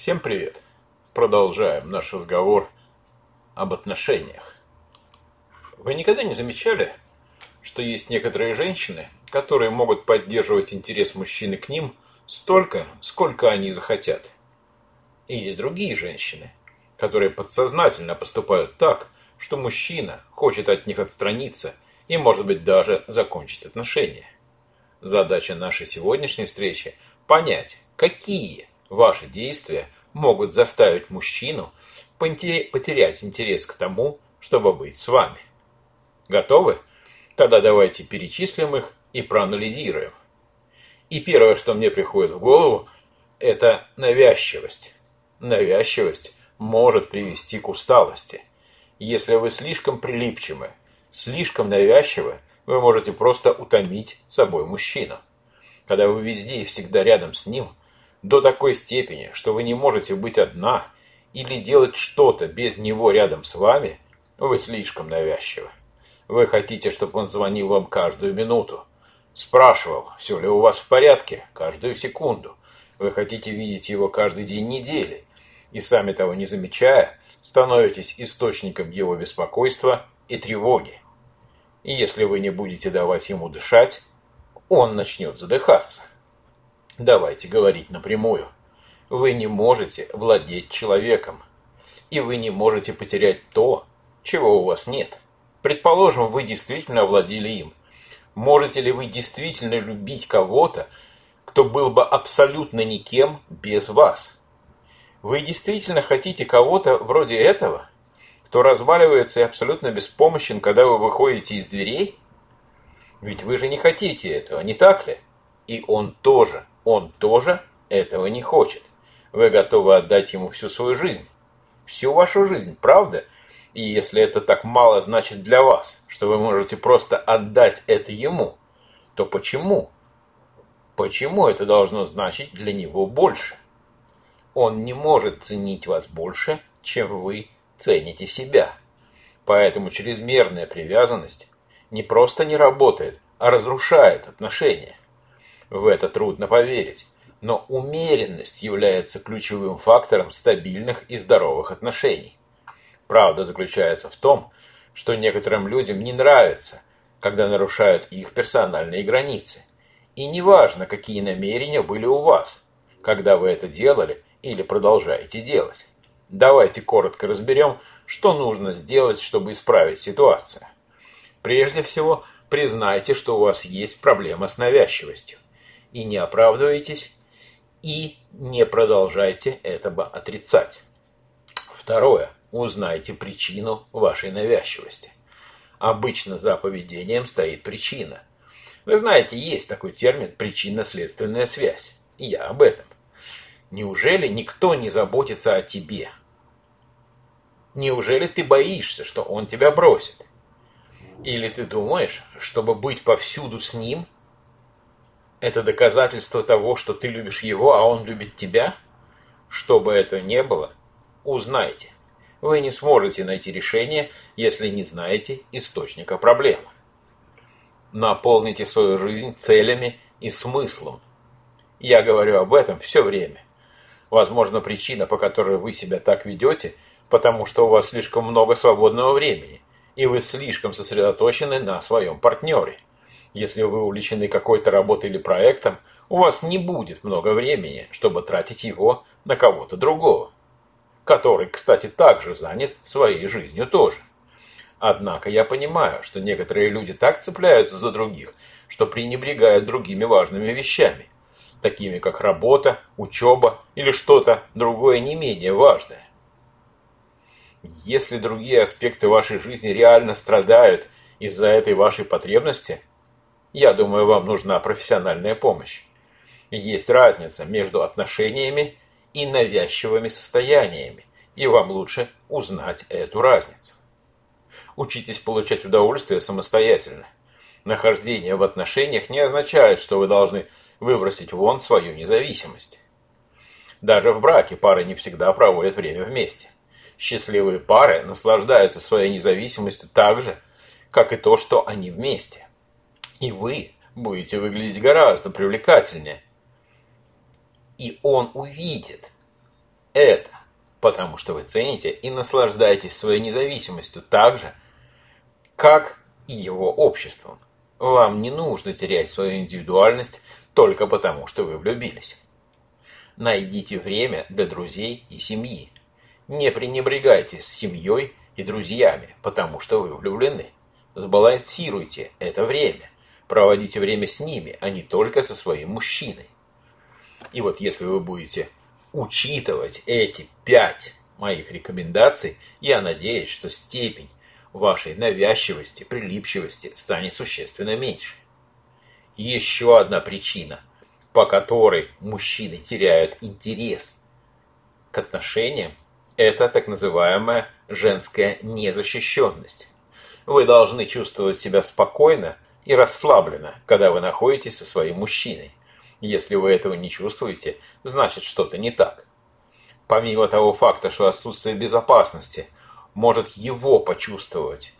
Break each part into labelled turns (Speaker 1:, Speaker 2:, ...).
Speaker 1: Всем привет! Продолжаем наш разговор об отношениях. Вы никогда не замечали, что есть некоторые женщины, которые могут поддерживать интерес мужчины к ним столько, сколько они захотят? И есть другие женщины, которые подсознательно поступают так, что мужчина хочет от них отстраниться и, может быть, даже закончить отношения. Задача нашей сегодняшней встречи – понять, какие ваши действия могут заставить мужчину потерять интерес к тому, чтобы быть с вами. Готовы? Тогда давайте перечислим их и проанализируем. И первое, что мне приходит в голову, это навязчивость. Навязчивость может привести к усталости. Если вы слишком прилипчивы, слишком навязчивы, вы можете просто утомить собой мужчину. Когда вы везде и всегда рядом с ним, до такой степени, что вы не можете быть одна или делать что-то без него рядом с вами, вы слишком навязчивы. Вы хотите, чтобы он звонил вам каждую минуту, спрашивал, все ли у вас в порядке, каждую секунду. Вы хотите видеть его каждый день недели, и сами того не замечая, становитесь источником его беспокойства и тревоги. И если вы не будете давать ему дышать, он начнет задыхаться. Давайте говорить напрямую. Вы не можете владеть человеком, и вы не можете потерять то, чего у вас нет. Предположим, вы действительно овладели им. Можете ли вы действительно любить кого-то, кто был бы абсолютно никем без вас? Вы действительно хотите кого-то вроде этого? кто разваливается и абсолютно беспомощен, когда вы выходите из дверей? Ведь вы же не хотите этого, не так ли? И он тоже, он тоже этого не хочет. Вы готовы отдать ему всю свою жизнь. Всю вашу жизнь, правда? И если это так мало значит для вас, что вы можете просто отдать это ему, то почему? Почему это должно значить для него больше? Он не может ценить вас больше, чем вы цените себя. Поэтому чрезмерная привязанность не просто не работает, а разрушает отношения. В это трудно поверить, но умеренность является ключевым фактором стабильных и здоровых отношений. Правда заключается в том, что некоторым людям не нравится, когда нарушают их персональные границы. И неважно, какие намерения были у вас, когда вы это делали или продолжаете делать. Давайте коротко разберем, что нужно сделать, чтобы исправить ситуацию. Прежде всего, признайте, что у вас есть проблема с навязчивостью. И не оправдывайтесь, и не продолжайте этого отрицать. Второе. Узнайте причину вашей навязчивости. Обычно за поведением стоит причина. Вы знаете, есть такой термин «причинно-следственная связь». И я об этом. Неужели никто не заботится о тебе, Неужели ты боишься, что он тебя бросит? Или ты думаешь, чтобы быть повсюду с ним, это доказательство того, что ты любишь его, а он любит тебя? Что бы это ни было, узнайте. Вы не сможете найти решение, если не знаете источника проблемы. Наполните свою жизнь целями и смыслом. Я говорю об этом все время. Возможно, причина, по которой вы себя так ведете – потому что у вас слишком много свободного времени, и вы слишком сосредоточены на своем партнере. Если вы увлечены какой-то работой или проектом, у вас не будет много времени, чтобы тратить его на кого-то другого, который, кстати, также занят своей жизнью тоже. Однако я понимаю, что некоторые люди так цепляются за других, что пренебрегают другими важными вещами, такими как работа, учеба или что-то другое не менее важное. Если другие аспекты вашей жизни реально страдают из-за этой вашей потребности, я думаю, вам нужна профессиональная помощь. Есть разница между отношениями и навязчивыми состояниями, и вам лучше узнать эту разницу. Учитесь получать удовольствие самостоятельно. Нахождение в отношениях не означает, что вы должны выбросить вон свою независимость. Даже в браке пары не всегда проводят время вместе. Счастливые пары наслаждаются своей независимостью так же, как и то, что они вместе. И вы будете выглядеть гораздо привлекательнее. И он увидит, это потому что вы цените и наслаждаетесь своей независимостью так же, как и его обществом. Вам не нужно терять свою индивидуальность только потому, что вы влюбились. Найдите время для друзей и семьи. Не пренебрегайте семьей и друзьями, потому что вы влюблены. Сбалансируйте это время. Проводите время с ними, а не только со своим мужчиной. И вот если вы будете учитывать эти пять моих рекомендаций, я надеюсь, что степень вашей навязчивости, прилипчивости станет существенно меньше. Еще одна причина, по которой мужчины теряют интерес к отношениям, это так называемая женская незащищенность. Вы должны чувствовать себя спокойно и расслабленно, когда вы находитесь со своим мужчиной. Если вы этого не чувствуете, значит что-то не так. Помимо того факта, что отсутствие безопасности может его почувствовать,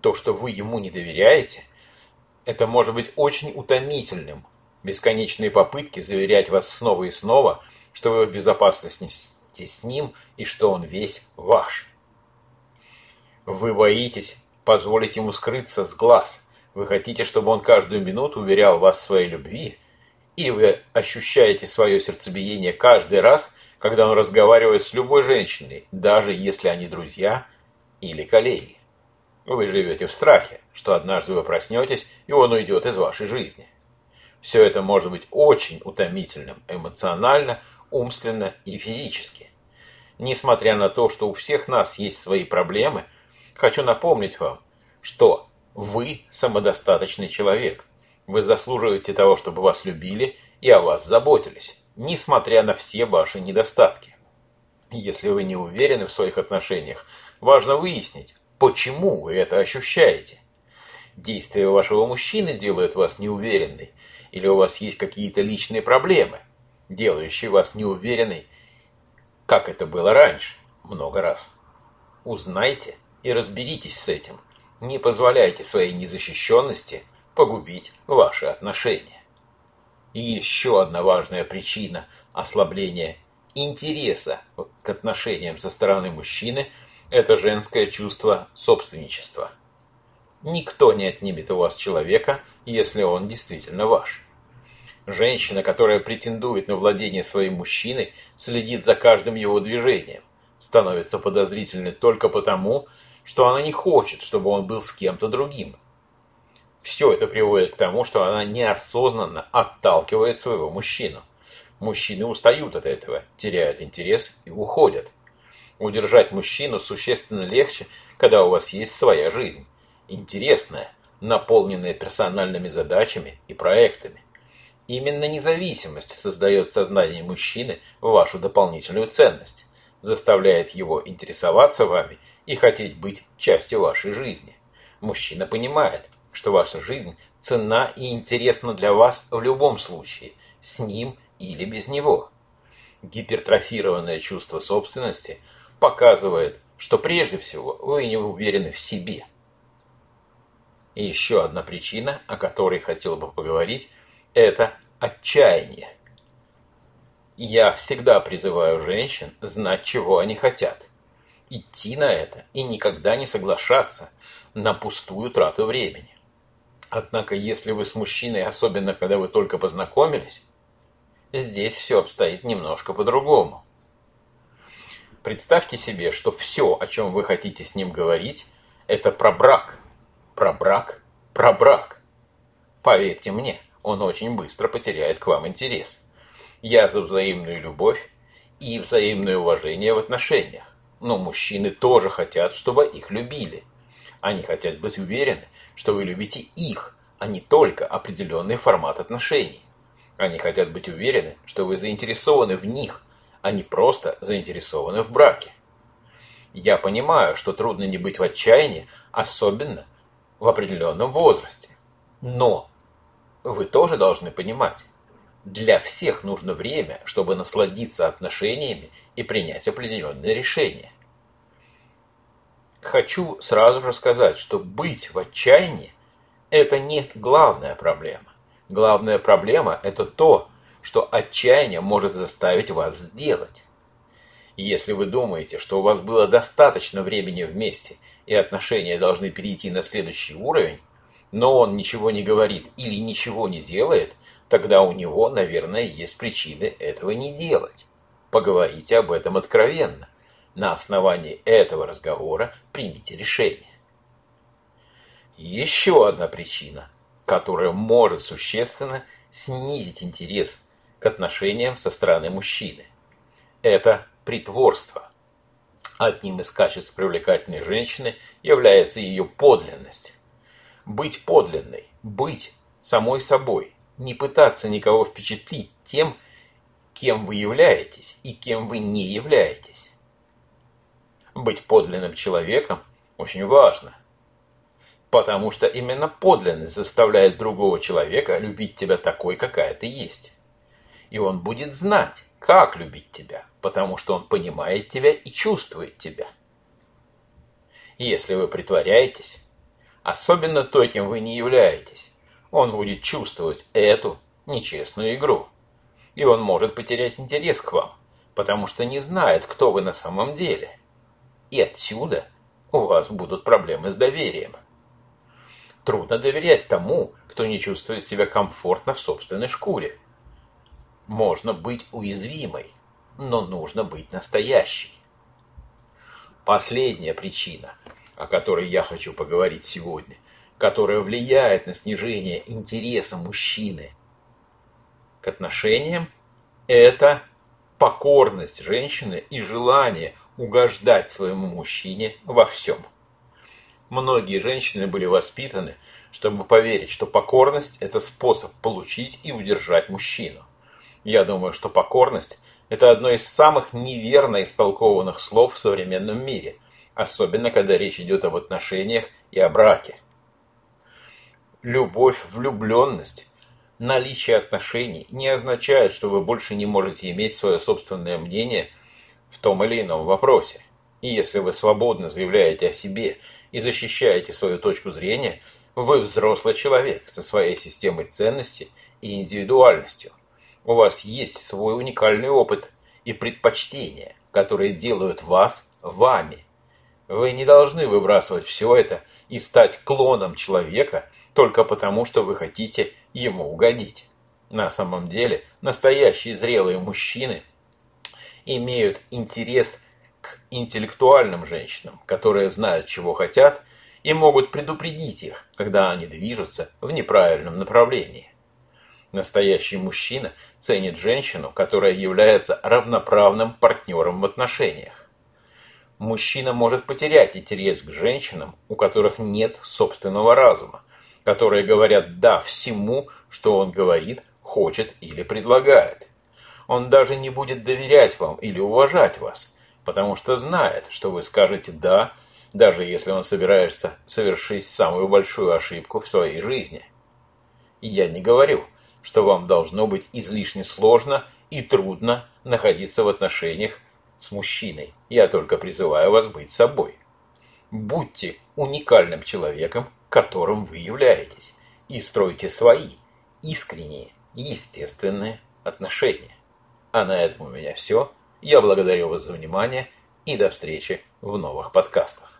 Speaker 1: то, что вы ему не доверяете, это может быть очень утомительным. Бесконечные попытки заверять вас снова и снова, что вы в безопасности с ним и что он весь ваш. Вы боитесь позволить ему скрыться с глаз. Вы хотите, чтобы он каждую минуту уверял вас в своей любви, и вы ощущаете свое сердцебиение каждый раз, когда он разговаривает с любой женщиной, даже если они друзья или коллеги. Вы живете в страхе, что однажды вы проснетесь, и он уйдет из вашей жизни. Все это может быть очень утомительным эмоционально, умственно и физически. Несмотря на то, что у всех нас есть свои проблемы, хочу напомнить вам, что вы самодостаточный человек – вы заслуживаете того, чтобы вас любили и о вас заботились, несмотря на все ваши недостатки. Если вы не уверены в своих отношениях, важно выяснить, почему вы это ощущаете. Действия вашего мужчины делают вас неуверенной, или у вас есть какие-то личные проблемы, делающие вас неуверенной, как это было раньше, много раз. Узнайте и разберитесь с этим. Не позволяйте своей незащищенности – погубить ваши отношения. И еще одна важная причина ослабления интереса к отношениям со стороны мужчины – это женское чувство собственничества. Никто не отнимет у вас человека, если он действительно ваш. Женщина, которая претендует на владение своим мужчиной, следит за каждым его движением, становится подозрительной только потому, что она не хочет, чтобы он был с кем-то другим – все это приводит к тому, что она неосознанно отталкивает своего мужчину. Мужчины устают от этого, теряют интерес и уходят. Удержать мужчину существенно легче, когда у вас есть своя жизнь. Интересная, наполненная персональными задачами и проектами. Именно независимость создает в сознании мужчины вашу дополнительную ценность, заставляет его интересоваться вами и хотеть быть частью вашей жизни. Мужчина понимает, что ваша жизнь ценна и интересна для вас в любом случае, с ним или без него. Гипертрофированное чувство собственности показывает, что прежде всего вы не уверены в себе. И еще одна причина, о которой хотел бы поговорить, это отчаяние. Я всегда призываю женщин знать, чего они хотят. Идти на это и никогда не соглашаться на пустую трату времени. Однако, если вы с мужчиной, особенно когда вы только познакомились, здесь все обстоит немножко по-другому. Представьте себе, что все, о чем вы хотите с ним говорить, это про брак. Про брак, про брак. Поверьте мне, он очень быстро потеряет к вам интерес. Я за взаимную любовь и взаимное уважение в отношениях. Но мужчины тоже хотят, чтобы их любили. Они хотят быть уверены, что вы любите их, а не только определенный формат отношений. Они хотят быть уверены, что вы заинтересованы в них, а не просто заинтересованы в браке. Я понимаю, что трудно не быть в отчаянии, особенно в определенном возрасте. Но вы тоже должны понимать, для всех нужно время, чтобы насладиться отношениями и принять определенные решения. Хочу сразу же сказать, что быть в отчаянии – это не главная проблема. Главная проблема – это то, что отчаяние может заставить вас сделать. Если вы думаете, что у вас было достаточно времени вместе и отношения должны перейти на следующий уровень, но он ничего не говорит или ничего не делает, тогда у него, наверное, есть причины этого не делать. Поговорите об этом откровенно. На основании этого разговора примите решение. Еще одна причина, которая может существенно снизить интерес к отношениям со стороны мужчины. Это притворство. Одним из качеств привлекательной женщины является ее подлинность. Быть подлинной, быть самой собой, не пытаться никого впечатлить тем, кем вы являетесь и кем вы не являетесь. Быть подлинным человеком очень важно, потому что именно подлинность заставляет другого человека любить тебя такой, какая ты есть. И он будет знать, как любить тебя, потому что он понимает тебя и чувствует тебя. Если вы притворяетесь, особенно той, кем вы не являетесь, он будет чувствовать эту нечестную игру. И он может потерять интерес к вам, потому что не знает, кто вы на самом деле. И отсюда у вас будут проблемы с доверием. Трудно доверять тому, кто не чувствует себя комфортно в собственной шкуре. Можно быть уязвимой, но нужно быть настоящей. Последняя причина, о которой я хочу поговорить сегодня, которая влияет на снижение интереса мужчины к отношениям, это покорность женщины и желание угождать своему мужчине во всем. Многие женщины были воспитаны, чтобы поверить, что покорность – это способ получить и удержать мужчину. Я думаю, что покорность – это одно из самых неверно истолкованных слов в современном мире, особенно когда речь идет об отношениях и о браке. Любовь, влюбленность, наличие отношений не означает, что вы больше не можете иметь свое собственное мнение в том или ином вопросе. И если вы свободно заявляете о себе и защищаете свою точку зрения, вы взрослый человек со своей системой ценностей и индивидуальностью – у вас есть свой уникальный опыт и предпочтения, которые делают вас вами. Вы не должны выбрасывать все это и стать клоном человека только потому, что вы хотите ему угодить. На самом деле, настоящие зрелые мужчины имеют интерес к интеллектуальным женщинам, которые знают, чего хотят, и могут предупредить их, когда они движутся в неправильном направлении. Настоящий мужчина ценит женщину, которая является равноправным партнером в отношениях. Мужчина может потерять интерес к женщинам, у которых нет собственного разума, которые говорят «да» всему, что он говорит, хочет или предлагает. Он даже не будет доверять вам или уважать вас, потому что знает, что вы скажете «да», даже если он собирается совершить самую большую ошибку в своей жизни. Я не говорю – что вам должно быть излишне сложно и трудно находиться в отношениях с мужчиной. Я только призываю вас быть собой. Будьте уникальным человеком, которым вы являетесь, и стройте свои искренние, естественные отношения. А на этом у меня все. Я благодарю вас за внимание и до встречи в новых подкастах.